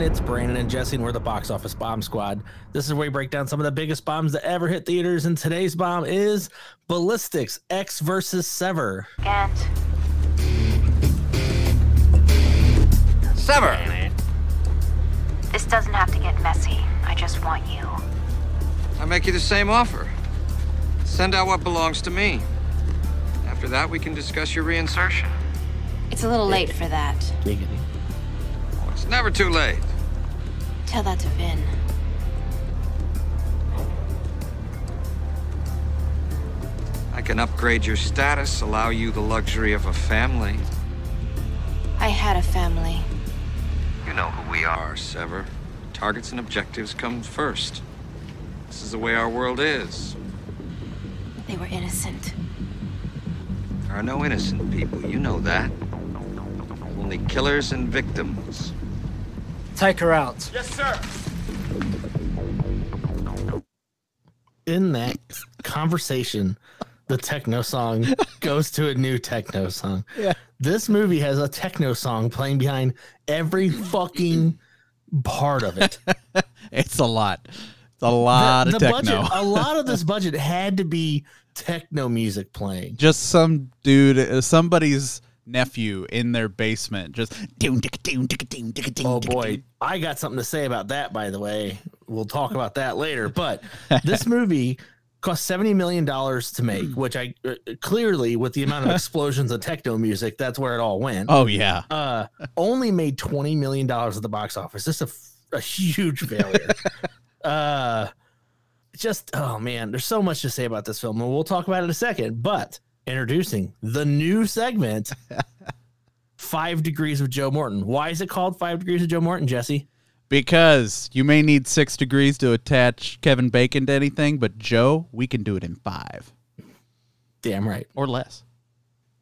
everyone. It's Brandon and Jesse, and we're the Box Office Bomb Squad. This is where we break down some of the biggest bombs that ever hit theaters, and today's bomb is Ballistics Ecks versus Sever. And Sever! this doesn't have to get messy. I just want you. I make you the same offer. Send out what belongs to me. After that, we can discuss your reinsertion. It's a little late for that. Giggity. Oh, it's never too late. Tell that to Vin. I can upgrade your status, allow you the luxury of a family. I had a family. You know who we are, Sever. Targets and objectives come first. This is the way our world is. They were innocent. There are no innocent people, you know that. Only killers and victims. Take her out. Yes, sir. In that conversation, the techno song goes to a new techno song. Yeah. This movie has a techno song playing behind every fucking part of it. It's a lot. It's a lot the, of the techno. budget, a lot of this budget had to be techno music playing. just some dude, uh, somebody's nephew in their basement, just doom, ticka, doom, ticka, doom, ticka, doom, Oh boy. I got something to say about that. By the way, we'll talk about that later. But this movie cost seventy million dollars to make, which I uh, clearly, with the amount of explosions of techno music, that's where it all went. Oh yeah, Uh, only made twenty million dollars at the box office. This is a, a huge failure. uh, just oh man, there's so much to say about this film, and we'll talk about it in a second. But introducing the new segment. Five Degrees of Joe Morton. Why is it called Five Degrees of Joe Morton, Jesse? because you may need six degrees to attach Kevin Bacon to anything, but Joe, we can do it in five Damn right. or less.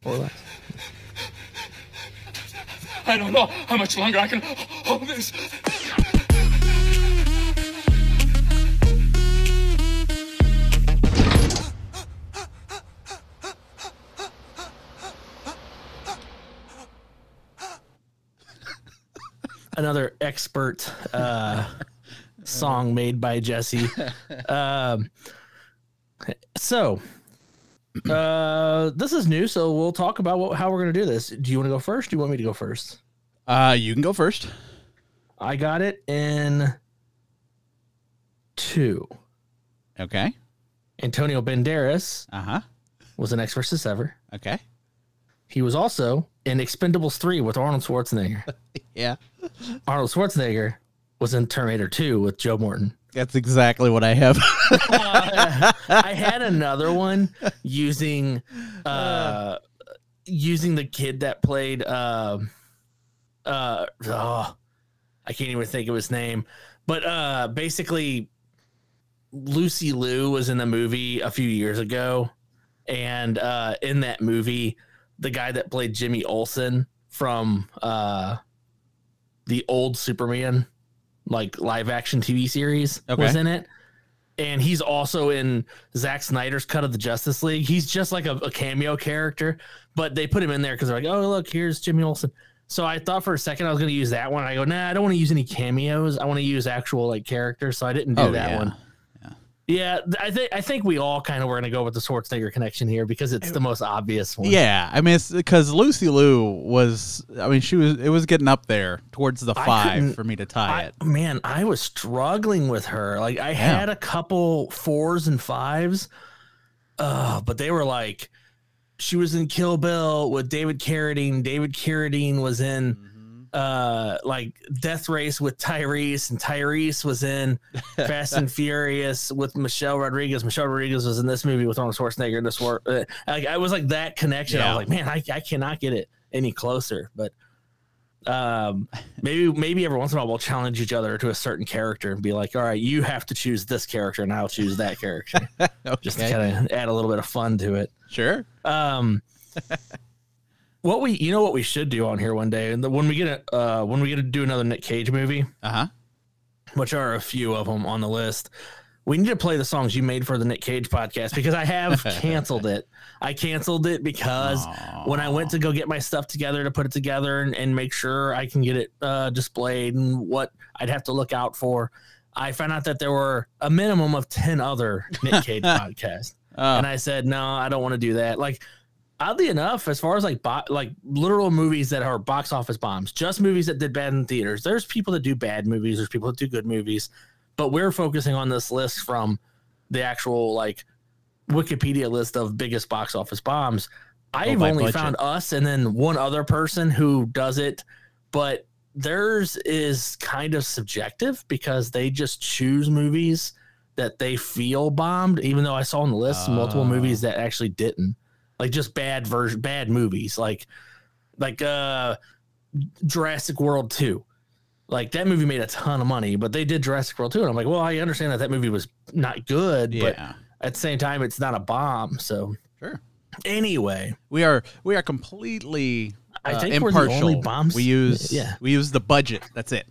Or less. I don't know how much longer I can hold this. Another expert uh, song made by Jesse. Um, so, uh, this is new, so we'll talk about what, how we're going to do this. Do you want to go first? Do you want me to go first? Uh, you can go first. I got it in two. Okay. Antonio Banderas Uh huh. was an Ecks versus Sever. Okay. He was also in Expendables 3 with Arnold Schwarzenegger. Yeah. Arnold Schwarzenegger was in Terminator 2 with Joe Morton. That's exactly what I have. I had another one using uh using the kid that played uh uh oh, I can't even think of his name. But uh basically Lucy Liu was in a movie a few years ago and uh in that movie the guy that played Jimmy Olsen from uh the old Superman like live action TV series was in it and he's also in Zack Snyder's cut of the Justice League. He's just like a, a cameo character, but they put him in there because they're like, oh look, here's Jimmy Olsen. So I thought for a second I was going to use that one. I go, nah, I don't want to use any cameos. I want to use actual like characters. So I didn't do Oh, that yeah. one. Yeah, I think I think we all kind of were going to go with the Schwarzenegger connection here because it's the most obvious one. yeah. I mean, it's because Lucy Liu was, I mean, she was, it was getting up there towards the five for me to tie I, it. man, I was struggling with her. Like I had a couple fours and fives, uh, but they were like, she was in Kill Bill with David Carradine. David Carradine was in uh like Death Race with Tyrese, and Tyrese was in Fast and Furious with Michelle Rodriguez. Michelle Rodriguez was in this movie with Arnold Schwarzenegger. This war, uh, like I was like that connection. I was like, man, I, I cannot get it any closer. But um, maybe maybe every once in a while we'll challenge each other to a certain character and be like, all right, you have to choose this character, and I'll choose that character, just to kind of add a little bit of fun to it. Sure. Um, what we, you know, what we should do on here one day, and the, when we get a, uh, when we get to do another Nick Cage movie, Uh huh. which are a few of them on the list, we need to play the songs you made for the Nick Cage podcast because I have canceled it. I canceled it because when I went to go get my stuff together to put it together and, and make sure I can get it uh, displayed and what I'd have to look out for, I found out that there were a minimum of 10 other Nick Cage podcasts. Oh. And I said, no, I don't want to do that. Like, oddly enough, as far as like bo- like literal movies that are box office bombs, just movies that did bad in theaters. There's people that do bad movies. There's people that do good movies, but we're focusing on this list from the actual like Wikipedia list of biggest box office bombs. I've by only budget. found us and then one other person who does it, but theirs is kind of subjective because they just choose movies that they feel bombed, even though I saw on the list multiple Oh. movies that actually didn't. Like just bad version bad movies. Like like uh Jurassic World 2. Like that movie made a ton of money, but they did Jurassic World 2. And I'm like, well, I understand that that movie was not good, but Yeah. at the same time, it's not a bomb. So Sure. anyway, We are we are completely I uh, think we're the impartial. only bombs- We use Yeah. we use the budget. That's it.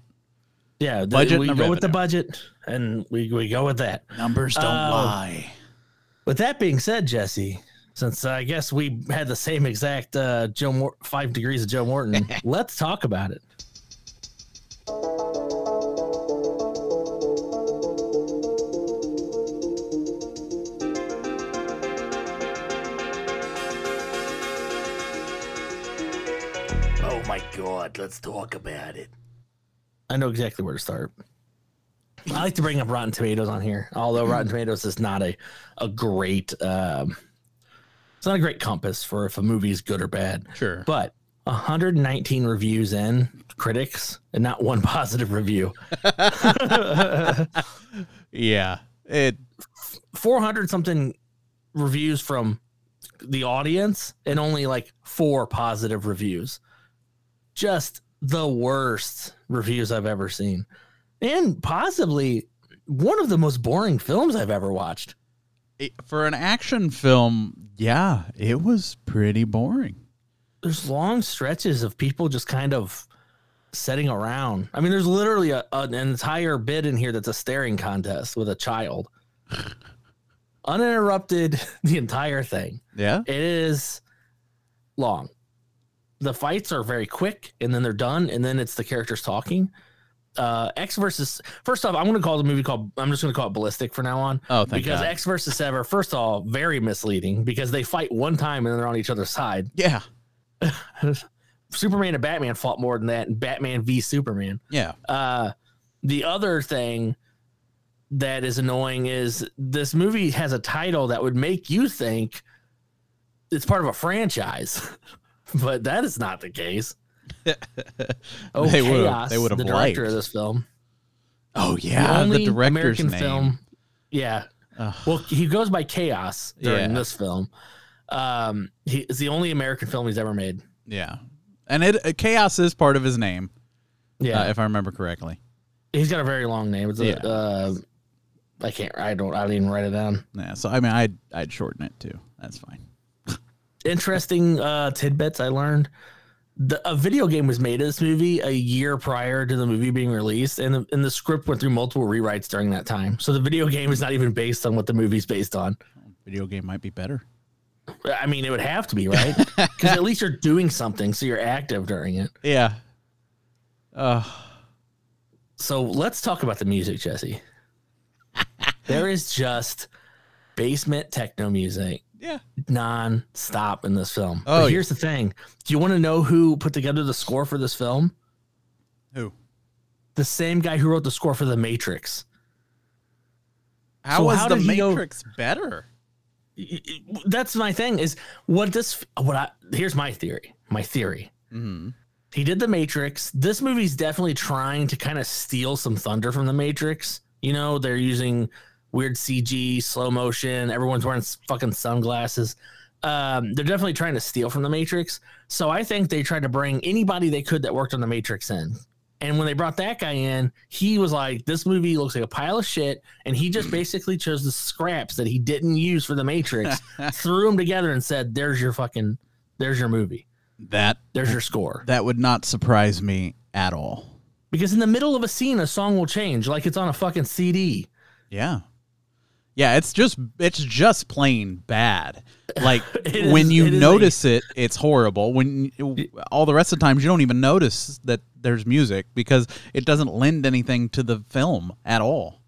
yeah, the, Budget we go the with the budget and we, we go with that. Numbers don't Uh, lie. With that being said, Jesse, since I guess we had the same exact uh, Joe Mor- five degrees of Joe Morton, let's talk about it. Oh my God, let's talk about it. I know exactly where to start. I like to bring up Rotten Tomatoes on here, although Rotten Tomatoes is not a a great um, not a great compass for if a movie is good or bad. Sure. But 119 reviews in, critics, and not one positive review. Yeah. It 400 something reviews from the audience and only like four positive reviews. Just the worst reviews I've ever seen. And possibly one of the most boring films I've ever watched. It- for an action film, yeah, it was pretty boring. There's long stretches of people just kind of sitting around. I mean, there's literally a, an entire bit in here that's a staring contest with a child. Uninterrupted the entire thing. Yeah. It is long. The fights are very quick and then they're done and then it's the characters talking. Uh Ecks versus first off, I'm gonna call the movie called I'm just gonna call it ballistic for now on. Oh, thank because God. Ecks versus Sever, first of all, very misleading because they fight one time and then they're on each other's side. Yeah. Superman and Batman fought more than that, and Batman v Superman. Yeah. Uh, the other thing that is annoying is this movie has a title that would make you think it's part of a franchise, but that is not the case. Oh, They would've- Kaos! they would've the director liked. of this film. Oh yeah. The, only director's American name. film. Yeah. Ugh. Well, he goes by Kaos during Yeah. this film. Um, he is the only American film he's ever made. Yeah. And it uh, Kaos is part of his name, Yeah, uh, if I remember correctly. he's got a very long name. It's a, Yeah. uh, I can't. I don't. I didn't even write it down. Yeah. So I mean, I'd I'd shorten it too. That's fine. Interesting uh, tidbits I learned. The, a video game was made of this movie a year prior to the movie being released, and the, and the script went through multiple rewrites during that time. So the video game is not even based on what the movie's based on. Video game might be better. I mean, it would have to be right because at least you're doing something, so you're active during it. Yeah. Uh, So let's talk about the music, Jesse. there is just basement techno music yeah. non-stop in this film. Oh, but here's the thing. Do you want to know who put together the score for this film? Who? The same guy who wrote the score for The Matrix. How So was how the did he go- Matrix better? That's my thing is what this what I here's my theory. My theory. Mm-hmm. He did The Matrix. This movie's definitely trying to kind of steal some thunder from The Matrix. You know, they're using weird CG, slow motion. Everyone's wearing fucking sunglasses. Um, they're definitely trying to steal from The Matrix. So I think they tried to bring anybody they could that worked on The Matrix in. And when they brought that guy in, he was like, "This movie looks like a pile of shit," and he just basically chose the scraps that he didn't use for The Matrix, threw them together, and said, "There's your fucking, there's your movie, That there's your score." that would not surprise me at all. Because in the middle of a scene, a song will change, like it's on a fucking CD. Yeah. Yeah, it's just it's just plain bad. Like It when is- you it is a- notice it, it's horrible. When all the rest of the times you don't even notice that there's music because it doesn't lend anything to the film at all.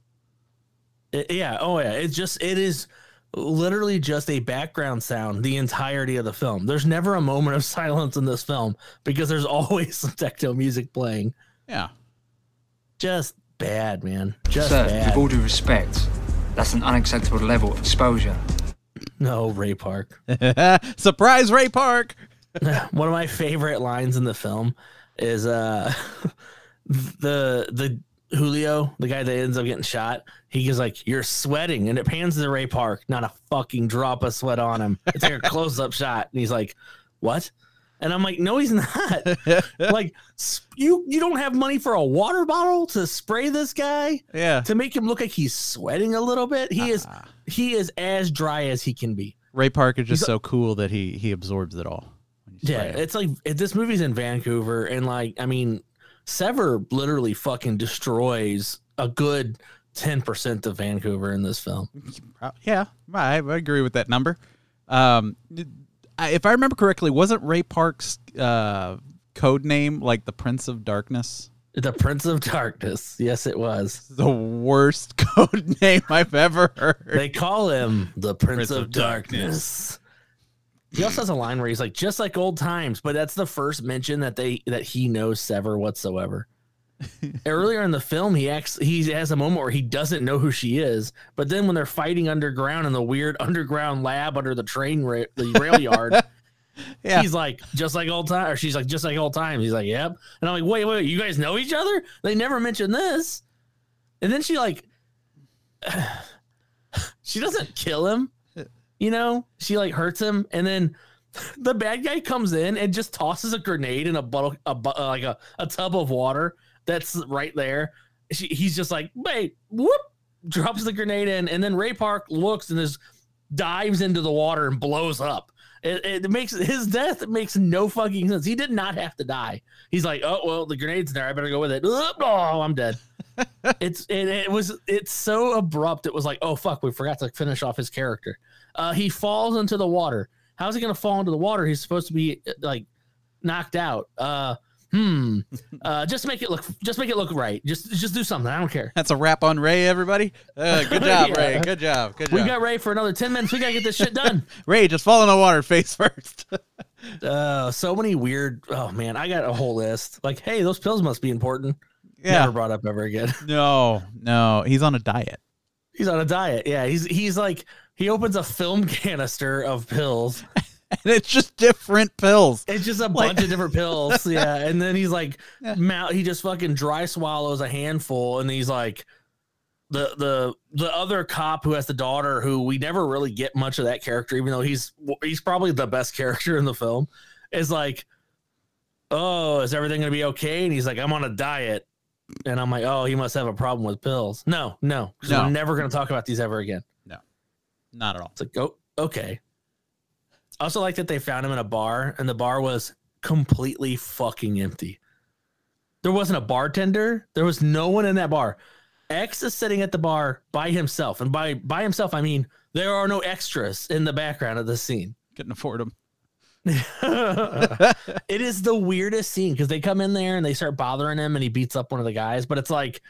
It- yeah. Oh yeah. It's just it is literally just a background sound the entirety of the film. There's never a moment of silence in this film because there's always some techno music playing. Yeah. Just bad, man. Just Sir, bad. with all due respect, that's an unacceptable level of exposure. No, Ray Park. Surprise Ray Park. One of my favorite lines in the film is uh the the Julio, the guy that ends up getting shot. He goes like, "You're sweating," and it pans to Ray Park. Not a fucking drop of sweat on him. It's like a close up shot, and he's like, "What?" And I'm like, "No, he's not. like, you you don't have money for a water bottle to spray this guy Yeah. to make him look like he's sweating a little bit. He is Ah. he is as dry as he can be." Ray Park is just He's so cool that he he absorbs it all. Yeah, it. it's like if this movie's in Vancouver, and like I mean, Sever literally fucking destroys a good ten percent of Vancouver in this film. Uh, yeah, I, I agree with that number. Um, if I remember correctly, wasn't Ray Park's uh, code name like the Prince of Darkness? The Prince of Darkness, yes, it was. The worst code name I've ever heard. They call him the Prince, Prince of, of Darkness. He also has a line where he's like, "Just like old times," but that's the first mention that they that he knows Sever whatsoever. Earlier in the film, he acts he has a moment where he doesn't know who she is, but then when they're fighting underground in the weird underground lab under the train ra- the rail yard, Yeah. he's like, "Just like old time, or she's like, "Just like old times." He's like, "Yep," and I'm like, "Wait, wait, wait you guys know each other?" They never mentioned this, and then she like, she doesn't kill him, you know, she like hurts him, and then the bad guy comes in and just tosses a grenade in a bottle, a uh, like a, a tub of water that's right there. She, he's just like, wait, whoop, drops the grenade in, and then Ray Park looks and just dives into the water and blows up. It, it makes his death makes no fucking sense. He did not have to die. He's like, oh well, the grenade's there. I better go with it. Oh, I'm dead. it's it, it was it's so abrupt. It was like, oh fuck, we forgot to finish off his character. Uh, he falls into the water. How's he gonna fall into the water? He's supposed to be like knocked out. Uh, hmm. Uh, just make it look. Just make it look right. Just just do something. I don't care. That's a wrap on Ray, everybody. Uh, good job, Yeah. Ray. Good job. Good We got Ray for another ten minutes. We gotta get this shit done. Ray, just fall in the water face first. Uh, so many weird. Oh man, I got a whole list. Like, hey, those pills must be important. yeah. Never brought up ever again. No, no. He's on a diet. He's on a diet. Yeah, he's he's like he opens a film canister of pills. And it's just different pills. It's just a Like- bunch of different pills. Yeah, and then he's like, Yeah. mouth. He just fucking dry swallows a handful, and he's like, the the the other cop who has the daughter, who we never really get much of that character, even though he's he's probably the best character in the film, is like, oh, is everything gonna be okay? And he's like, I'm on a diet. And I'm like, oh, he must have a problem with pills. No, no, No. we're never gonna talk about these ever again. No not at all. It's like, oh, okay. I also like that they found him in a bar, and the bar was completely fucking empty. There wasn't a bartender. There was no one in that bar. Ecks is sitting at the bar by himself, and by by himself, I mean there are no extras in the background of the scene. Couldn't afford them. it is the weirdest scene because they come in there and they start bothering him, and he beats up one of the guys. But it's like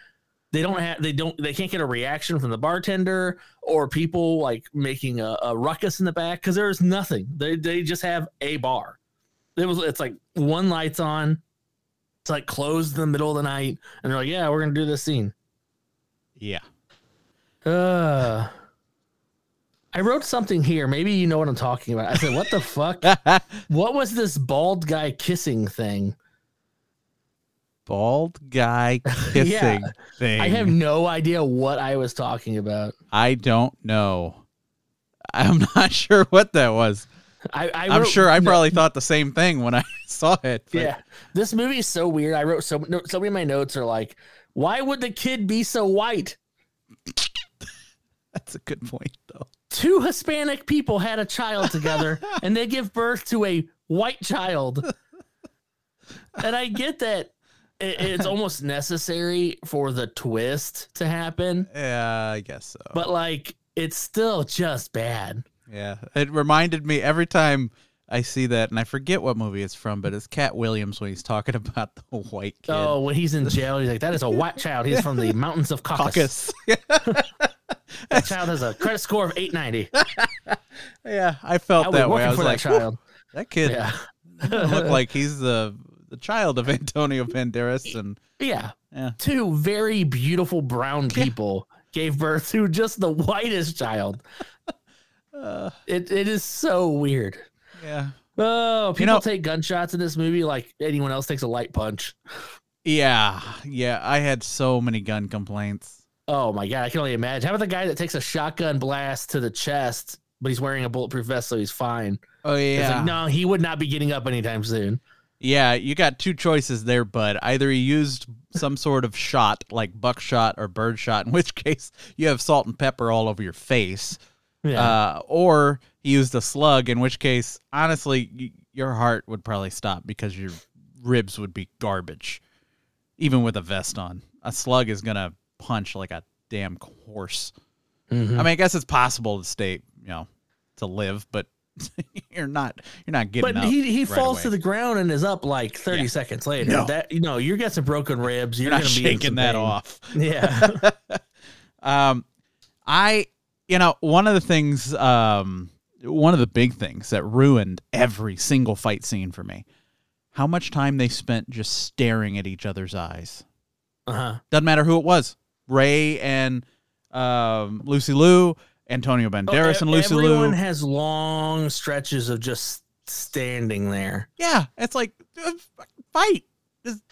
they don't have they don't they can't get a reaction from the bartender or people like making a, a ruckus in the back because there's nothing. They they just have a bar. It was it's like one lights on. It's like closed in the middle of the night, and they're like, "Yeah, we're gonna do this scene." Yeah. Uh, I wrote something here. Maybe you know what I'm talking about. I said, "What the fuck? what was this bald guy kissing thing?" Bald guy kissing thing. I have no idea what I was talking about. I don't know. I'm not sure what that was. I, I I'm sure I no, probably thought the same thing when I saw it. but- yeah. This movie is so weird. I wrote so no, so many of my notes are like, "Why would the kid be so white?" That's a good point, though. Two Hispanic people had a child together, and they give birth to a white child. And I get that it, it's almost necessary for the twist to happen. Yeah, I guess so. but like it's still just bad. Yeah, it reminded me every time I see that, and I forget what movie it's from, but it's Katt Williams when he's talking about the white kid. Oh, when he's in jail, he's like, "That is a white child. He's from the mountains of Caucasus. Caucus. That child has a credit score of 890." yeah, I felt I that way. I was like, that child. that kid Yeah, doesn't look like he's the the child of Antonio Banderas, and yeah. Yeah. Two very beautiful brown people gave birth to just the whitest child. uh, It it is so weird. yeah, Oh, people know- take gunshots in this movie like anyone else takes a light punch. yeah, yeah. I had so many gun complaints. Oh my god, I can only imagine. How about the guy that takes a shotgun blast to the chest, but he's wearing a bulletproof vest, so he's fine? Oh yeah, like, no, he would not be getting up anytime soon. Yeah. You got two choices there, bud. Either he used some sort of shot, like buckshot or birdshot, in which case you have salt and pepper all over your face. Yeah. uh, or he used a slug, in which case, honestly, y- your heart would probably stop because your ribs would be garbage, even with a vest on. A slug is gonna punch like a damn horse. Mhm. I mean, I guess it's possible to stay, you know, to live, but you're not. You're not getting. But he he right falls away. to the ground and is up like 30 Yeah. seconds later. No. That you know, you're getting some broken ribs. You're, You're not gonna be in shaking that pain. off. Yeah. Um, I, you know, one of the things, um, one of the big things that ruined every single fight scene for me, how much time they spent just staring at each other's eyes. uh-huh. Doesn't matter who it was, Ray and um, Lucy Liu, Antonio Banderas and Lucy Oh, Everyone Liu. has long stretches of just standing there. yeah, it's like uh, fight.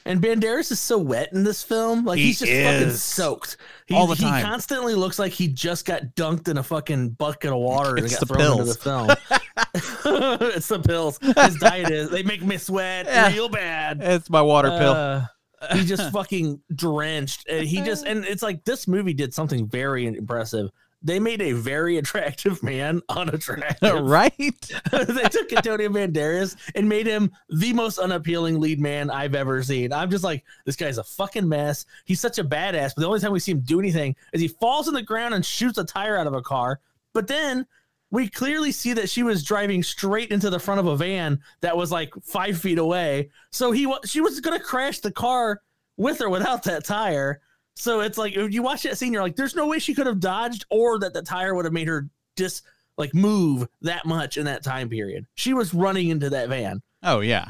And Banderas is so wet in this film. Like He he's just fucking soaked. He, All the time. he constantly looks like he just got dunked in a fucking bucket of water and got the thrown into pills. the film. it's the pills. His diet is they make me sweat Yeah. real bad. It's my water pill. Uh, he just fucking drenched. And he just and it's like this movie did something very impressive. They made a very attractive man unattractive. right? they took Antonio Banderas and made him the most unappealing lead man I've ever seen. I'm just like, this guy's a fucking mess. He's such a badass, but the only time we see him do anything is he falls on the ground and shoots a tire out of a car. But then we clearly see that she was driving straight into the front of a van that was like five feet away. So he she was gonna crash the car with or without that tire. So it's like if you watch that scene, you're like, there's no way she could have dodged or that the tire would have made her just like move that much in that time period. She was running into that van. Oh yeah.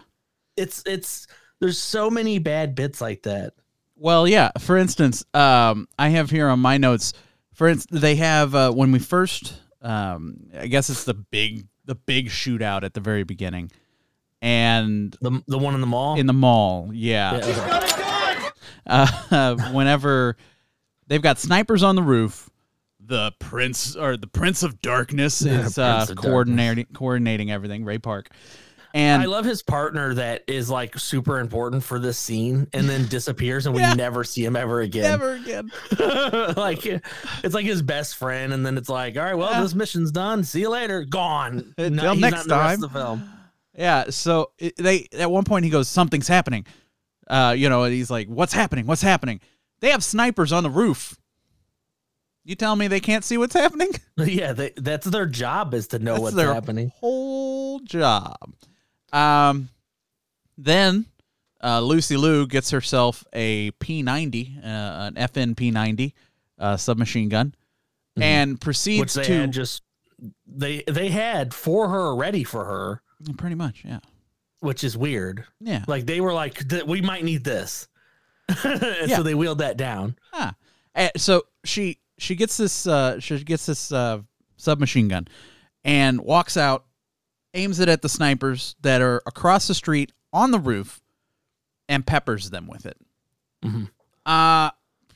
It's it's there's so many bad bits like that. Well, yeah. For instance, um, I have here on my notes. For instance, they have uh, when we first, um, I guess it's the big, the big shootout at the very beginning, and The the one in the mall. in the mall. Yeah. Yeah, okay. Uh, whenever they've got snipers on the roof, the prince or the Prince of Darkness Yeah, is uh, of coordinating coordinating everything. Ray Park, and I love his partner that is like super important for this scene and then disappears and we Yeah. never see him ever again. never again. like it's like his best friend, and then it's like, all right, well, Yeah. this mission's done. See you later. Gone. Until No- next not in the rest time. of the film. Yeah, so it, they at one point he goes, "Something's happening," uh, you know, and he's like, "What's happening? What's happening?" They have snipers on the roof. You tell me they can't see what's happening? yeah, they, that's their job is to know That's what's their happening. Whole job. Um, then uh, Lucy Liu gets herself a P90, uh, an FN P90 uh, submachine gun, Mhm. and proceeds to just they they had for her ready for her, pretty much, yeah, which is weird. yeah. Like they were like, we might need this, and Yeah. so they wheeled that down. Ah. Eh, so she she gets this uh she gets this uh submachine gun and walks out, aims it at the snipers that are across the street on the roof, and peppers them with it. Mhm. Uh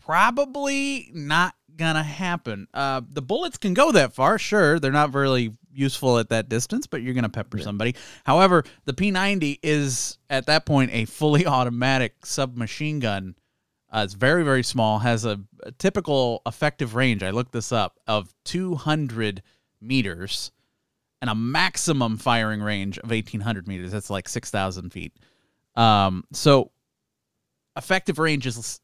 probably not gonna happen. Uh the bullets can go that far, sure. They're not really useful at that distance, but you're gonna pepper somebody. However, the P90 is at that point a fully automatic submachine gun. Uh, it's very, very small, has a, a typical effective range. I looked this up of 200 meters and a maximum firing range of 1800 meters. That's like 6,000 feet. Um, so effective range is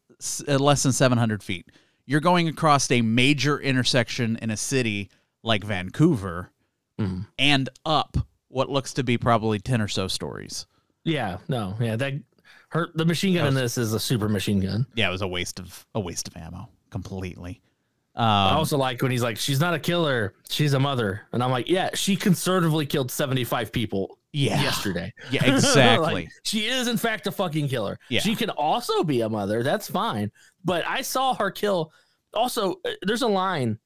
less than 700 feet. You're going across a major intersection in a city like Vancouver Mhm. and up what looks to be probably 10 or so stories. Yeah, no, yeah, that her the machine gun in this is a super machine gun. Yeah, it was a waste of a waste of ammo completely. Um, I also like when he's like, "She's not a killer, she's a mother," and I'm like, "Yeah, she conservatively killed 75 people yeah. yesterday." Yeah, exactly. Like, she is in fact a fucking killer. Yeah. She can also be a mother. That's fine. But I saw her kill. Also, uh, there's a line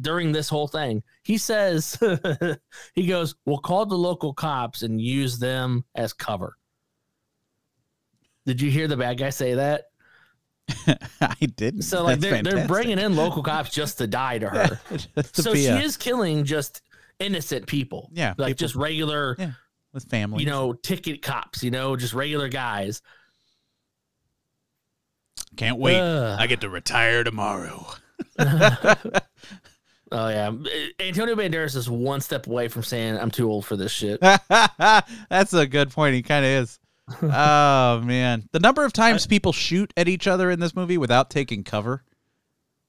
during this whole thing. He says, he goes, "We'll call the local cops and use them as cover." Did you hear the bad guy say that? I didn't. So like That's they're, they're bringing in local cops just to die to her. To so she a- is killing just innocent people. Yeah, like people- just regular, Yeah, with family. you know, ticket cops. You know, just regular guys. Can't wait. Ugh. I get to retire tomorrow. Oh yeah, Antonio Banderas is one step away from saying I'm too old for this shit. That's a good point. He kind of is. oh man, the number of times people shoot at each other in this movie without taking cover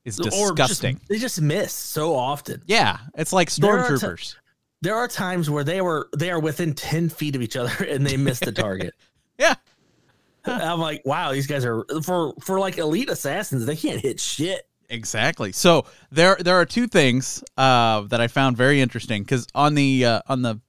is Or just- disgusting. they just miss so often. yeah, it's like There are ti- stormtroopers. There are times where they were they are within ten feet of each other and they missed the target. yeah, I'm like, wow, these guys are for for like elite assassins. They can't hit shit. exactly. So there there are two things uh, that I found very interesting because on the uh, on the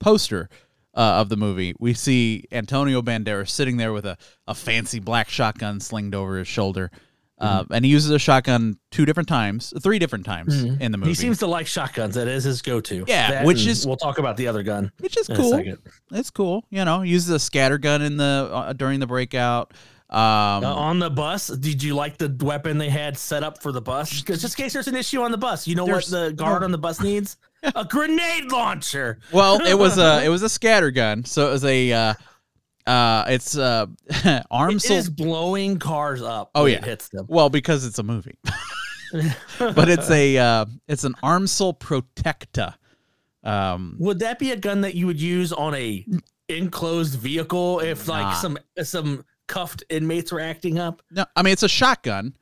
poster uh, of the movie, we see Antonio Banderas sitting there with a, a fancy black shotgun slinged over his shoulder. Uh, Mm-hmm. and he uses a shotgun two different times, three different times in the movie. He seems to like shotguns. That is his go-to. Yeah, That which is- we'll talk about the other gun. which is cool. It's cool. You know, uses a scatter gun in the uh, during the breakout. Um, Uh, on the bus, did you like the weapon they had set up for the bus? Because just in case there's an issue on the bus, you know what the guard on the bus needs? A grenade launcher. well, it was a it was a scatter gun, so it was a uh, uh, it's uh, arm It is blowing cars up. Oh, when yeah. it hits them. Well, because it's a movie, but it's a uh, it's an armsel protecta. Um, Would that be a gun that you would use on a enclosed vehicle if like Nah. some some cuffed inmates were acting up? no, I mean it's a shotgun,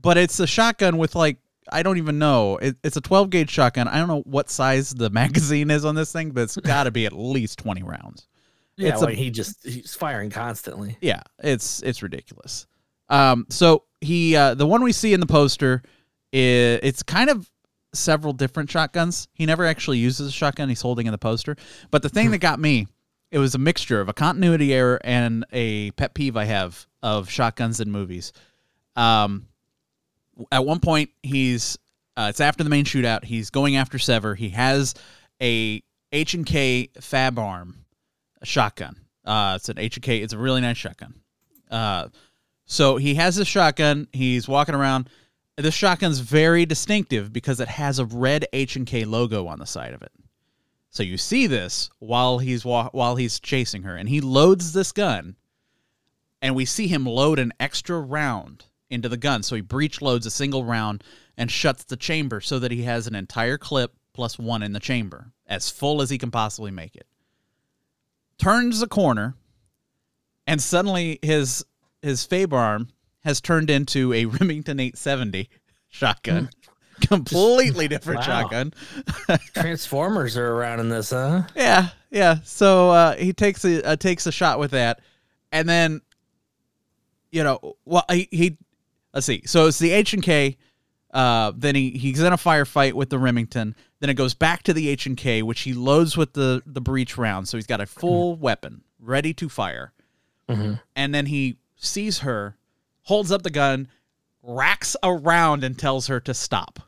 but it's a shotgun with like I don't even know. It, it's a 12 gauge shotgun. I don't know what size the magazine is on this thing, but it's got to be at least 20 rounds. Yeah, It's a- like he just he's firing constantly. Yeah, it's it's ridiculous. Um, so he uh, the one we see in the poster, is, it's kind of several different shotguns. He never actually uses a shotgun. He's holding in the poster. But the thing that got me, it was a mixture of a continuity error and a pet peeve I have of shotguns in movies. Um, at one point, he's uh, it's after the main shootout. He's going after Sever. He has a H and K Fabarm shotgun. Uh, it's an HK. It's a really nice shotgun. Uh, so he has this shotgun. He's walking around. This shotgun's very distinctive because it has a red H and K logo on the side of it. So you see this while he's wa- while he's chasing her, and he loads this gun, and we see him load an extra round into the gun. So he breech loads a single round and shuts the chamber so that he has an entire clip plus one in the chamber, as full as he can possibly make it. Turns the corner, and suddenly his his Fabarm has turned into a Remington 870 shotgun. Completely different Wow. shotgun. Transformers are around in this, huh? Yeah, yeah. So uh, he takes a uh, takes a shot with that, and then, you know, well, he, he let's see. So it's the H and K. Uh, then he he's in a firefight with the Remington. Then it goes back to the H and K, which he loads with the the breech round. So he's got a full weapon ready to fire. And then he sees her, holds up the gun, racks a round, and tells her to stop.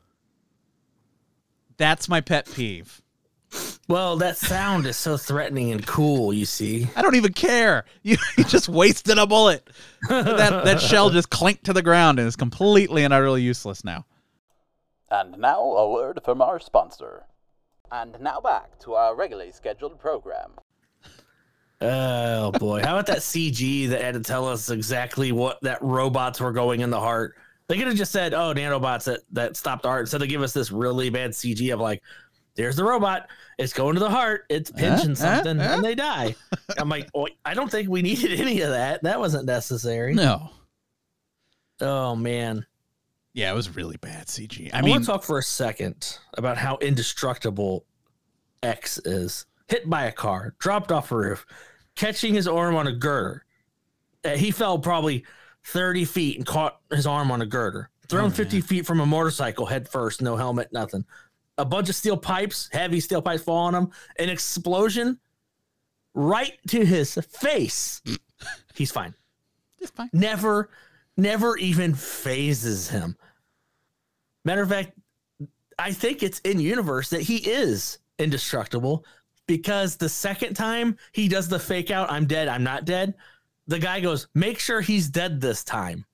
That's my pet peeve. Well, that sound is so threatening and cool. You see, I don't even care. You, you just wasted a bullet. that that shell just clinked to the ground and is completely and utterly useless now. And now a word from our sponsor. And now back to our regularly scheduled program. Oh boy, how about that CG that had to tell us exactly what that robots were going in the heart? They could have just said, "Oh, nanobots that that stopped the heart," instead of give us this really bad CG of like, "There's the robot, it's going to the heart, it's pinching uh, something, uh. and they die." I'm like, oh, I don't think we needed any of that. That wasn't necessary. No. Oh man, Yeah, it was really bad CG. I, I, mean, want to talk for a second about how indestructible Ecks is. Hit by a car, dropped off a roof, catching his arm on a girder. Uh, he fell probably 30 feet and caught his arm on a girder. Thrown 50 feet from a motorcycle head first, no helmet, nothing. A bunch of steel pipes, heavy steel pipes fall on him. An explosion right to his face. He's fine. it's fine. Never, never even phases him. Matter of fact, I think it's in universe that he is indestructible because the second time he does the fake out, I'm dead, I'm not dead, the guy goes, make sure he's dead this time.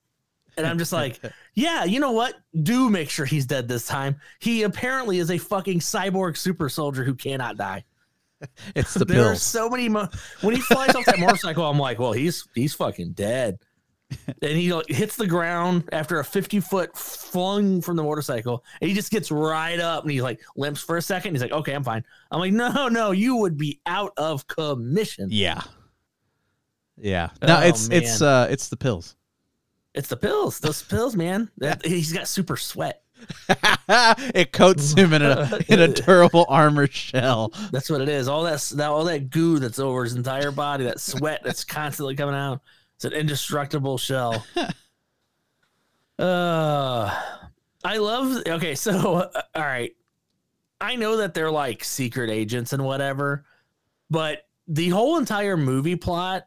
And I'm just like, yeah, you know what? Do make sure he's dead this time. He apparently is a fucking cyborg super soldier who cannot die. It's the There are so many. Mo- when he flies off that motorcycle, I'm like, well, he's he's fucking dead. And he like, hits the ground after a 50 foot flung from the motorcycle, and he just gets right up and he like limps for a second. He's like, okay, I'm fine. I'm like, no, no, you would be out of commission. yeah. Yeah. No, Oh, it's it's uh it's the pills. It's the pills, those pills, man. That, he's got super sweat. it coats him in a in a durable armor shell. That's what it is. All that, that all that goo that's over his entire body, that sweat that's constantly coming out. It's an indestructible shell. uh I love okay, so uh, all right. I know that they're like secret agents and whatever, but the whole entire movie plot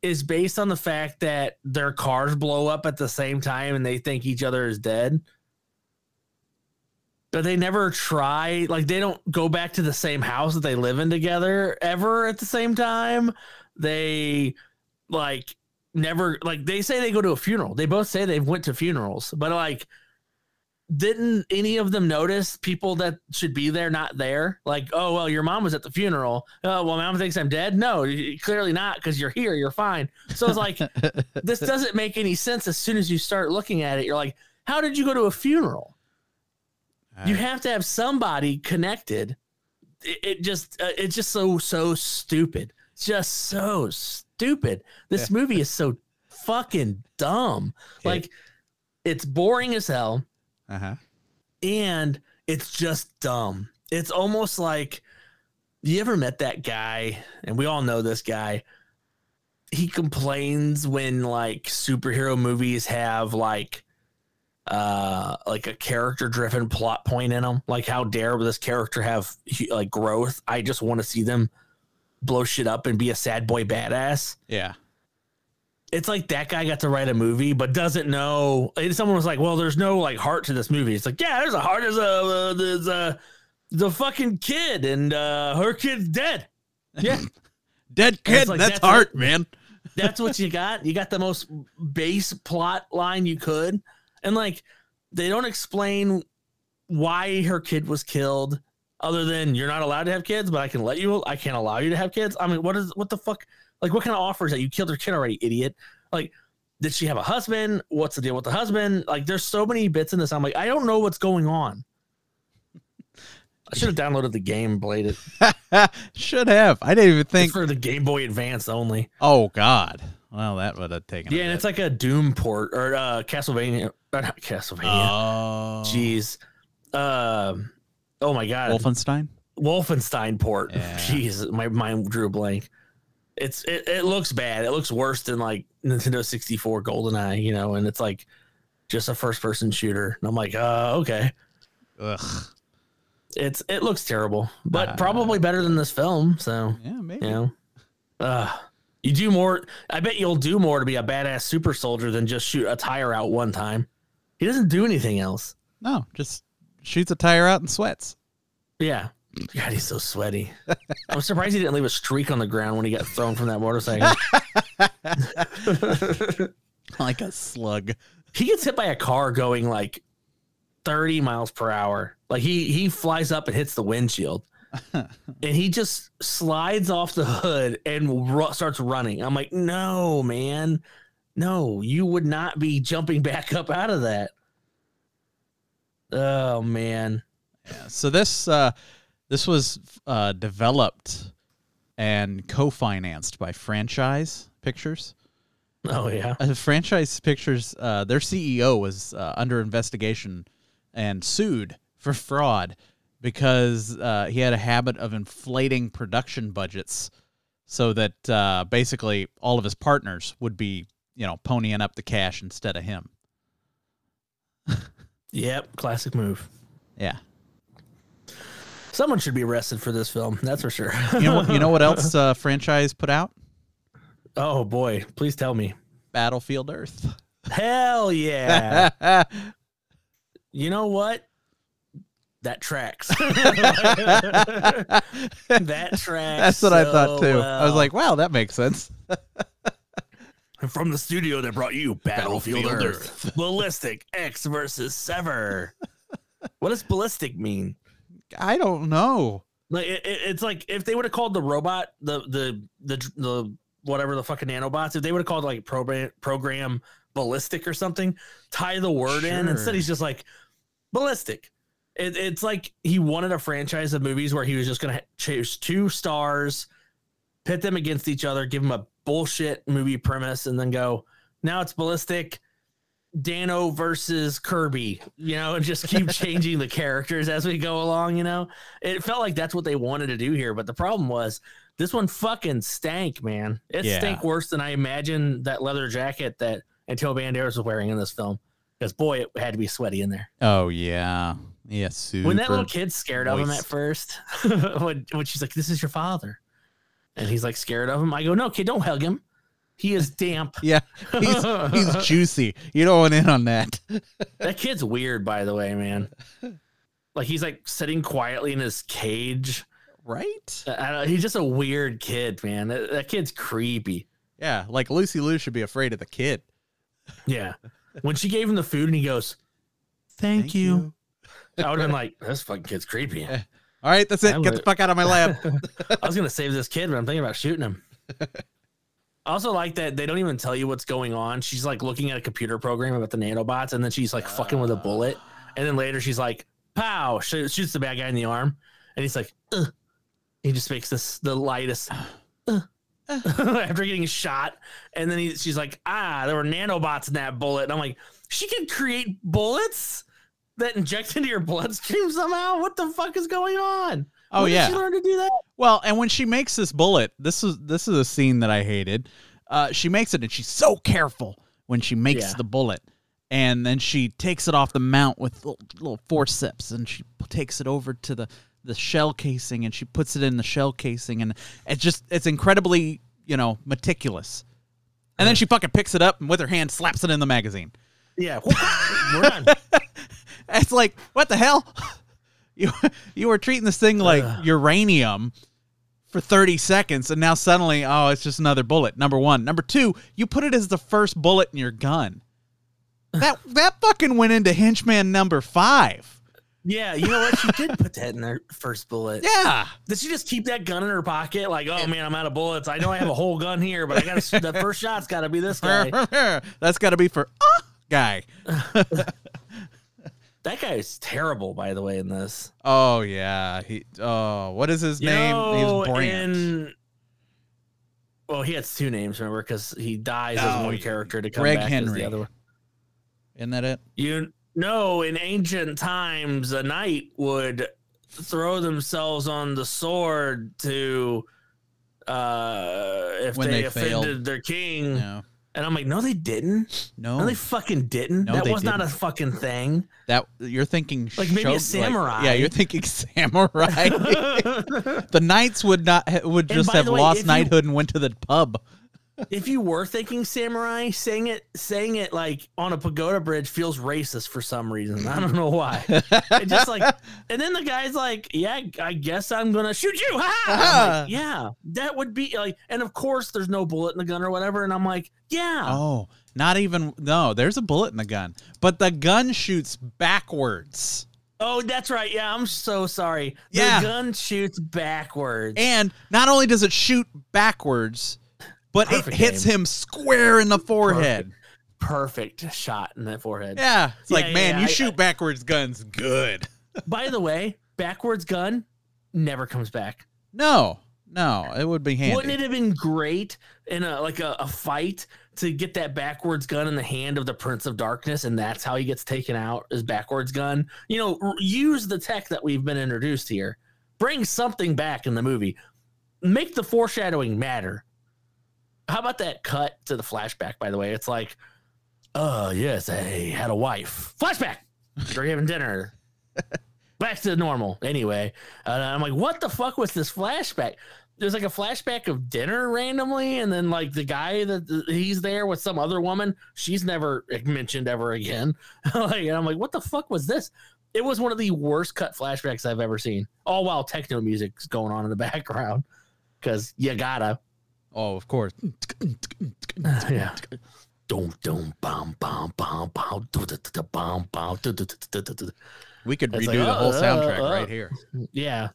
is based on the fact that their cars blow up at the same time and they think each other is dead. But they never try, like, they don't go back to the same house that they live in together ever at the same time. They, like, never, like, they say they go to a funeral. They both say they went to funerals, but, like, didn't any of them notice people that should be there not there? Like, oh well, your mom was at the funeral. Oh well, mom thinks I'm dead. No, clearly not because you're here. You're fine. So it's like this doesn't make any sense. As soon as you start looking at it, you're like, how did you go to a funeral? You have to have somebody connected. It, it just uh, it's just so so stupid. Just so stupid. This movie is so fucking dumb. Like it's boring as hell Uh-huh. and it's just dumb. It's almost like you ever met that guy, and we all know this guy. He complains when like superhero movies have like uh like a character driven plot point in them like how dare this character have like growth i just want to see them blow shit up and be a sad boy badass. Yeah. it's like that guy got to write a movie but doesn't know. And someone was like well there's no like heart to this movie. It's like yeah there's a heart there's a uh, there's a the fucking kid and uh her kid's dead. Yeah. Dead kid, like, that's, that's art, it. man. that's what you got. You got the most base plot line you could. And like they don't explain why her kid was killed other than you're not allowed to have kids but i can let you i can't allow you to have kids i mean what is what the fuck like what kind of offer is that you killed her kid already idiot like did she have a husband what's the deal with the husband like there's so many bits in this i'm like i don't know what's going on i should have downloaded the game played it Should have. I didn't even it's think. for the game boy advance only Oh God. Well, that would have taken. Yeah, and it's like a Doom port or uh Castlevania. Not Castlevania. Oh. Jeez. Um. Oh my god. Wolfenstein. Wolfenstein port. Yeah. Jeez, my mind drew a blank. It's it, it looks bad. It looks worse than like Nintendo 64 GoldenEye, you know, and it's like just a first person shooter. And I'm like, uh, okay. Ugh. It's it looks terrible, but Uh, probably better than this film. So Yeah, maybe. you know, uh, you do more. I bet you'll do more to be a badass super soldier than just shoot a tire out one time. He doesn't do anything else. No, just shoots a tire out and sweats. Yeah. God, he's so sweaty. I'm surprised he didn't leave a streak on the ground when he got thrown from that motorcycle. like a slug. he gets hit by a car going like 30 miles per hour. Like he he flies up and hits the windshield. and he just slides off the hood and ru- starts running. I'm like, "No, man. No, you would not be jumping back up out of that." Oh, man. Yeah. So this uh, this was uh, developed and co-financed by Franchise Pictures, Oh yeah. uh, franchise pictures uh, their ceo was uh, under investigation and sued for fraud because uh, he had a habit of inflating production budgets so that uh, basically all of his partners would be you know ponying up the cash instead of him Yep. Classic move. yeah Someone should be arrested for this film. That's for sure. you know what, you know what else uh, franchise put out oh boy, please tell me. battlefield earth Hell yeah. you know what? That tracks. that tracks. that's what i thought so too i was like wow that makes sense from the studio that brought you Battlefield, Battlefield Earth. Ballistic Ecks versus Sever. what does ballistic mean? i don't know Like it, it- it's like if they would have called the robot the the the the whatever the fucking nanobots, if they would have called like program program ballistic or something, tie the word in. Instead, he's just like ballistic. It, it's like he wanted a franchise of movies where he was just gonna ha- choose two stars, pit them against each other, give them a bullshit movie premise, and then go. Now it's ballistic. Dano versus Kirby, you know, and just keep changing the characters as we go along, you know. It felt like that's what they wanted to do here, but the problem was this one fucking stank, man. It Yeah. stank worse than I imagined that leather jacket that Antonio Banderas was wearing in this film. Because boy, it had to be sweaty in there. Oh yeah, yeah. Super. when that little kid's scared of him at first, when, when she's like, "This is your father," and he's like scared of him, I go, "No, kid, don't hug him. He is damp." Yeah, he's he's juicy. You don't want in on that. that kid's weird, by the way, man. Like he's like sitting quietly in his cage. Right? I don't, he's just a weird kid, man. That, that kid's creepy. Yeah, like Lucy Liu should be afraid of the kid. Yeah. When she gave him the food and he goes, "Thank, you. I would have been like, "This fucking kid's creepy." All right, that's it. I Get the fuck out of my lab. I was gonna save this kid, but I'm thinking about shooting him. I also like that they don't even tell you what's going on. She's like looking at a computer program about the nanobots, and then she's like fucking with a bullet, and then later she's like, "Pow!" Sh- shoots the bad guy in the arm, and he's like, Ugh. he just makes this the lightest. After getting shot, and then he, she's like, "Ah, there were nanobots in that bullet." And I'm like, "She can create bullets that inject into your bloodstream somehow. What the fuck is going on?" Oh, When did yeah. she learn to do that? Well, and when she makes this bullet, this is this is a scene that I hated. Uh, she makes it, and she's so careful when she makes Yeah. the bullet, and then she takes it off the mount with little, little forceps, and she takes it over to the the shell casing, and she puts it in the shell casing, and it's just it's incredibly you know meticulous. And then she fucking picks it up and with her hand slaps it in the magazine. Yeah. It's like, what the hell? You you were treating this thing like uranium for 30 seconds and now suddenly, oh, it's just another bullet. Number 1. Number 2, you put it as the first bullet in your gun. That that fucking went into henchman number 5. Yeah, you know what? She did put that in her first bullet. Yeah. Did she just keep that gun in her pocket? Like, oh man, I'm out of bullets. I know I have a whole gun here, but I got to. The first shot's got to be this guy. That's got to be for ah, guy. That guy is terrible, by the way. In this, Oh yeah. He oh, what is his You name? know, He's Brant. in- well, he has two names, remember? Because he dies as one character to come Greg back as the other one. Isn't that it? You know, in ancient times, a knight would throw themselves on the sword to uh if When they, they offended their king. No. And I'm like, no, they didn't. No. No, they fucking didn't. No, that was not a fucking thing. That you're thinking Like maybe a show- samurai. yeah, you're thinking samurai. the knights would not would just have way, lost if you- knighthood and went to the pub. If you were thinking samurai, saying it saying it like on a pagoda bridge feels racist for some reason. I don't know why. it just like and then the guy's like, Yeah, I guess I'm gonna shoot you. Ha! I'm like, uh-huh. yeah, that would be like and of course there's no bullet in the gun or whatever. And I'm like, Yeah. Oh, not even no. There's a bullet in the gun, but the gun shoots backwards. Oh, that's right. Yeah, I'm so sorry. The Yeah. gun shoots backwards. And not only does it shoot backwards, but Perfect it hits aim. him square in the forehead. Perfect shot in that forehead. Yeah, it's like Yeah, man, yeah, you I- shoot backwards guns good. By the way, backwards gun never comes back. No, no, it would be handy. Wouldn't it have been great in a like a, a fight to get that backwards gun in the hand of the Prince of Darkness, and that's how he gets taken out is backwards gun. You know, r- use the tech that we've been introduced here. Bring something back in the movie. Make the foreshadowing matter. How about that cut to the flashback? By the way, it's like, oh yes, I had a wife. Flashback. They're having dinner. Back to normal. Anyway, and I'm like, what the fuck was this flashback? There's like a flashback of dinner randomly, and then like the guy that he's there with some other woman. She's never mentioned ever again. like, and I'm like, what the fuck was this? It was one of the worst cut flashbacks I've ever seen. All while techno music's going on in the background, because you gotta. Oh, of course. yeah. Dum dum bam bam bam bam do do do bam bam do do do do do do. We could redo like, the whole uh, soundtrack uh, right here. Yeah.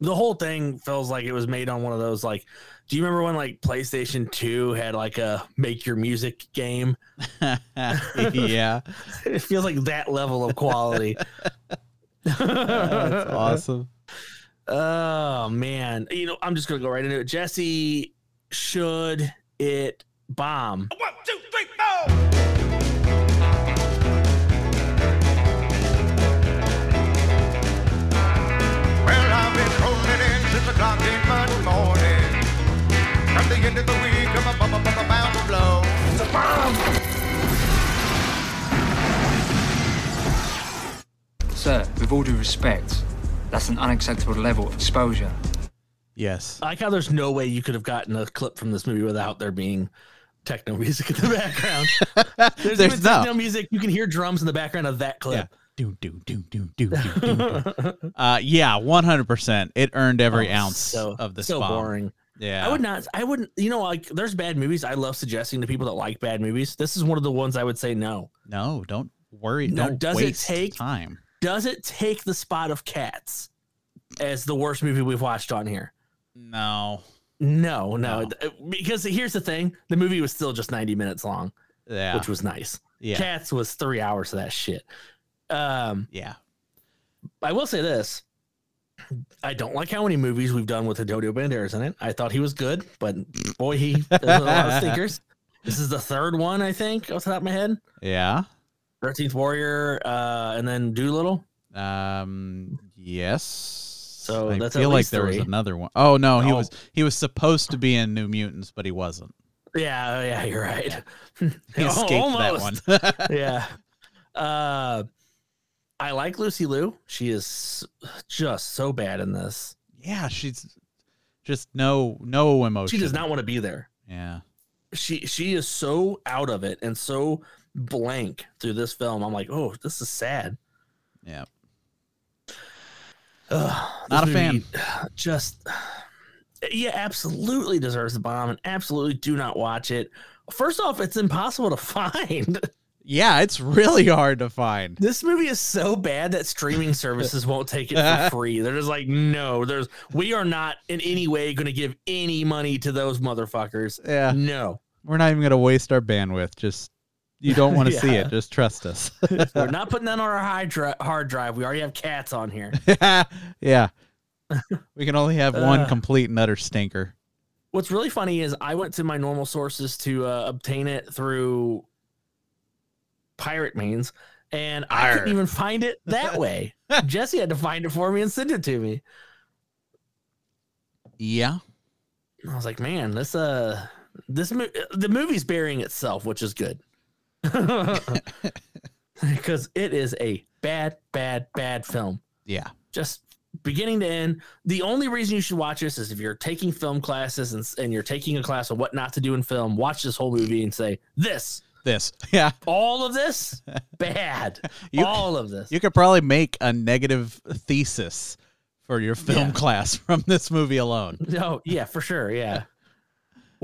The whole thing feels like it was made on one of those like do you remember when like PlayStation 2 had like a make your music game? yeah, It feels like that level of quality. that's awesome. Oh man. You know, I'm just gonna go right into it. Jesse, should it bomb? Well, I've been holding in since the clock in Monday morning. From the end of the week, I'm a bum, bum, bound to blow. It's a bomb. Sir, with all due respect, that's an unacceptable level of exposure. Yes. I like how there's no way you could have gotten a clip from this movie without there being techno music in the background. There's, There's no. techno music. You can hear drums in the background of that clip. Do do do do do do do. Uh, yeah, one hundred percent. It earned every Oh, ounce so, of the spot. so bomb. boring. Yeah, I would not. I wouldn't. You know, like there's bad movies. I love suggesting to people that like bad movies. This is one of the ones I would say no. No, don't worry. No, don't does it take- time. Does it take the spot of Cats as the worst movie we've watched on here? No. No, no. No. Because here's the thing: the movie was still just 90 minutes long, Yeah. which was nice. yeah. Cats was three hours of that shit. Um, yeah. I will say this. I don't like how many movies we've done with Antonio Banderas in it. I thought he was good, but boy, he does a lot of stinkers. This is the third one, I think, off the top of my head. Yeah. 13th Warrior, uh, and then Dolittle. Um. Yes. So I that's at feel like there was another one. Oh no, he Oh. was he was supposed to be in New Mutants, but he wasn't. Yeah, yeah, you're right. He escaped that one. yeah. Uh, I like Lucy Liu. She is just so bad in this. yeah, she's just no no emotion. She does not want to be there. Yeah. she she is so out of it and so blank through this film. I'm like, oh, this is sad. Yeah. Ugh, Not a fan. Just yeah, absolutely deserves the bomb, and absolutely do not watch it. First off, it's impossible to find. Yeah, it's really hard to find. This movie is so bad that streaming services won't take it for free. They're just like, no, there's we are not in any way going to give any money to those motherfuckers. Yeah. No, We're not even gonna waste our bandwidth. Just you don't want to see it. Just trust us. we're not putting that on our high dri- hard drive. We already have cats on here. yeah. We can only have one Uh. complete and utter stinker. What's really funny is I went to my normal sources to uh, obtain it through pirate means, and I couldn't even find it that way. Jesse had to find it for me and send it to me. Yeah. I was like, man, this uh, this mo- the movie's burying itself, which is good, because it is a bad, bad, bad film. Yeah. just beginning to end. The only reason you should watch this is if you're taking film classes and, and you're taking a class on what not to do in film. Watch this whole movie and say this, This. Yeah. all of this, bad. You- all of this. You could probably make a negative thesis for your film Yeah. class from this movie alone. No, yeah, for sure, yeah.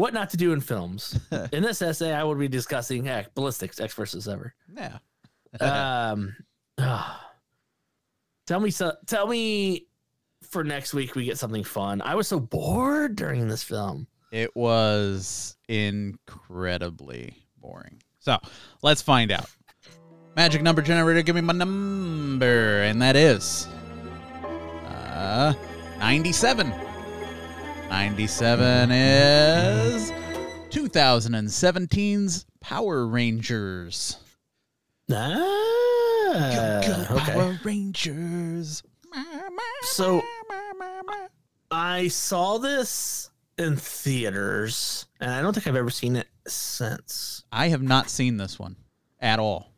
What not to do in films. In this essay, I will be discussing heck, ballistics, Ecks versus ever. Yeah. Um, ah. tell me so. Tell me for next week we get something fun. I was so bored during this film. It was incredibly boring. So let's find out. Magic number generator, give me my number, and that is uh, 97. 97 is 2017's Power Rangers. Ah, okay. Power Rangers. So I saw this in theaters, and I don't think I've ever seen it since. I have not seen this one at all.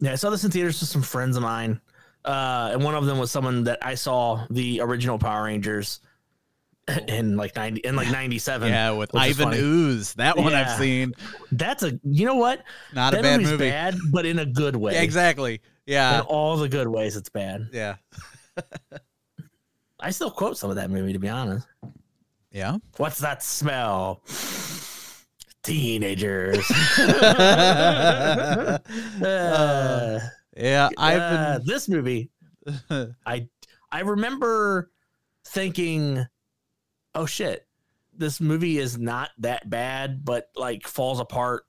Yeah, I saw this in theaters with some friends of mine, uh, and one of them was someone that I saw the original Power Rangers in like ninety in like ninety seven. Yeah, with Ivan. Ooze. That one Yeah. I've seen. That's a you know what? Not a that bad movie. bad, but in a good way. Yeah, exactly. In Yeah. all the good ways, it's bad. Yeah. I still quote some of that movie to be honest. Yeah. What's that smell? Teenagers. Uh, Yeah. I've uh, been. this movie. I I remember thinking, "Oh shit, this movie is not that bad, but like falls apart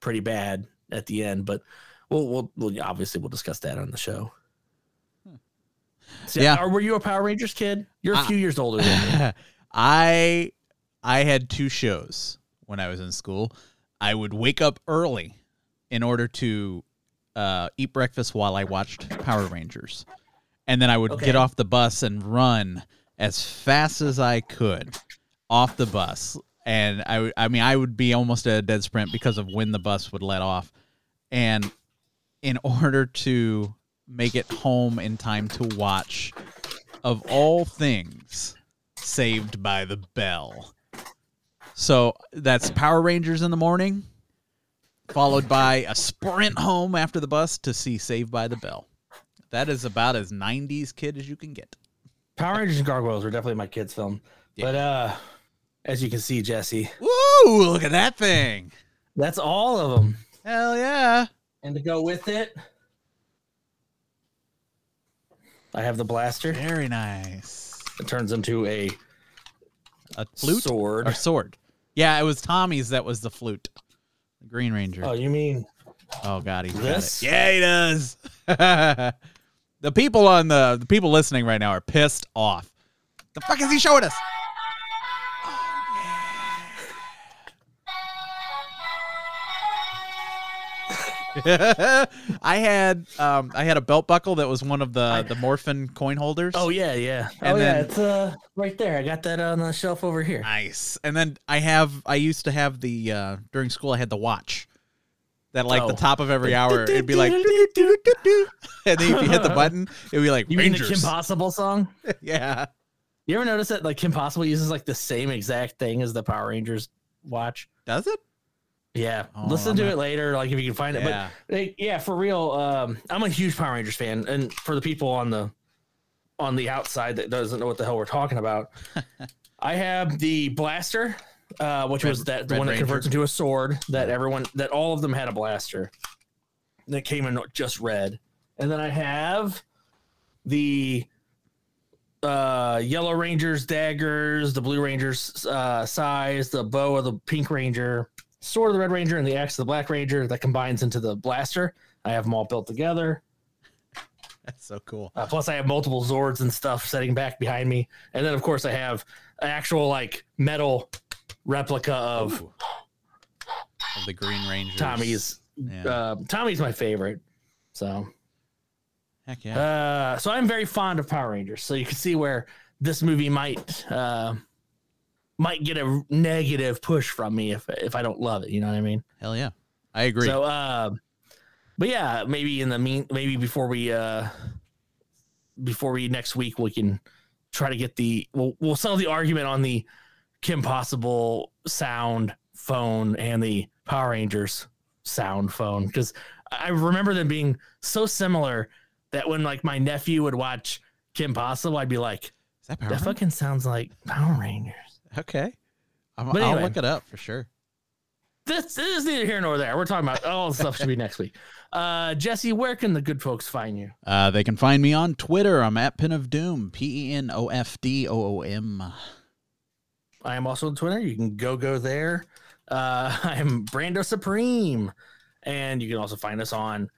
pretty bad at the end." But we'll we'll, we'll obviously we'll discuss that on the show. So, Hmm. Yeah. Or were you a Power Rangers kid? You're a few years older than me. I I had two shows when I was in school. I would wake up early in order to uh, eat breakfast while I watched Power Rangers, and then I would Okay. get off the bus and run as fast as I could off the bus. And I, I mean, I would be almost at a dead sprint because of when the bus would let off. And in order to make it home in time to watch, of all things, Saved by the Bell. So that's Power Rangers in the morning, followed by a sprint home after the bus to see Saved by the Bell. That is about as 90s kid as you can get. Power Rangers and Gargoyles were definitely my kids' film. But uh as you can see, Jesse, Woo! Look at that thing. that's all of them. Hell yeah. And to go with it, I have the blaster. Very nice. It turns into a A flute sword. or sword. Yeah, it was Tommy's that was the flute. The Green Ranger. Oh, you mean Oh God, he's This? got it. Yeah, he does. the people on the the people listening right now are pissed off. The fuck is he showing us? I had um I had a belt buckle that was one of the the Morphin coin holders. Oh yeah, yeah. And oh yeah, it's uh right there. I got that on the shelf over here. Nice. And then I have I used to have the uh during school I had the watch. That like the Oh. top of every hour it'd be like and then if you hit the button, it'd be like You mean the Kim Possible song? yeah. You ever notice that like Kim Possible uses like the same exact thing as the Power Rangers watch? Does it? Yeah, Oh, listen I'm to not- it later, like if you can find it. Yeah. But like, yeah, for real, um, I'm a huge Power Rangers fan, and for the people on the on the outside that doesn't know what the hell we're talking about, I have the blaster, uh, which Red- was that the Red one that converts into a sword. That everyone, that all of them had a blaster. That came in just red, and then I have the uh yellow rangers daggers the blue rangers uh size the bow of the pink ranger sword of the red ranger and the axe of the black ranger that combines into the blaster i have them all built together That's so cool. uh, plus i have multiple zords and stuff setting back behind me and then of course i have actual like metal replica of. Of the Green Ranger. tommy's Yeah. uh tommy's my favorite so Heck yeah. Uh, so I'm very fond of Power Rangers. So you can see where this movie might uh, might get a negative push from me if if I don't love it. You know what I mean? Hell yeah. I agree. So, uh, but yeah, maybe in the mean, maybe before we uh, before we next week we can try to get the we'll we'll settle the argument on the Kim Possible sound phone and the Power Rangers sound phone because I remember them being so similar that when like my nephew would watch Kim Possible, I'd be like, Is that Power that Rangers? fucking sounds like Power Rangers. Okay. I'm, But I'll anyway. look it up for sure. This, this is neither here nor there. We're talking about all the stuff should be next week. Uh, Jesse, where can the good folks find you? Uh, they can find me on Twitter. I'm at Pen of Doom. P E N O F D O O M. I am also on Twitter. You can go go there. Uh, I am Brando Supreme, and you can also find us on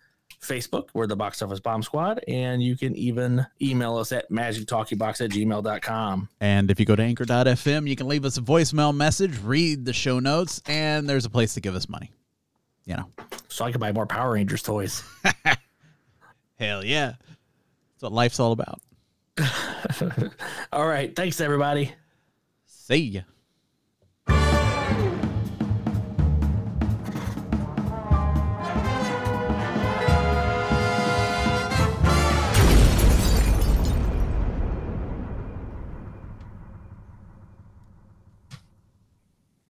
Facebook, we're the Box Office Bomb Squad, and you can even email us at magictalkybox at gmail.com. And if you go to anchor.fm, you can leave us a voicemail message, read the show notes, and there's a place to give us money. You know, So I can buy more Power Rangers toys. hell yeah. That's what life's all about. All right. Thanks, everybody. See ya.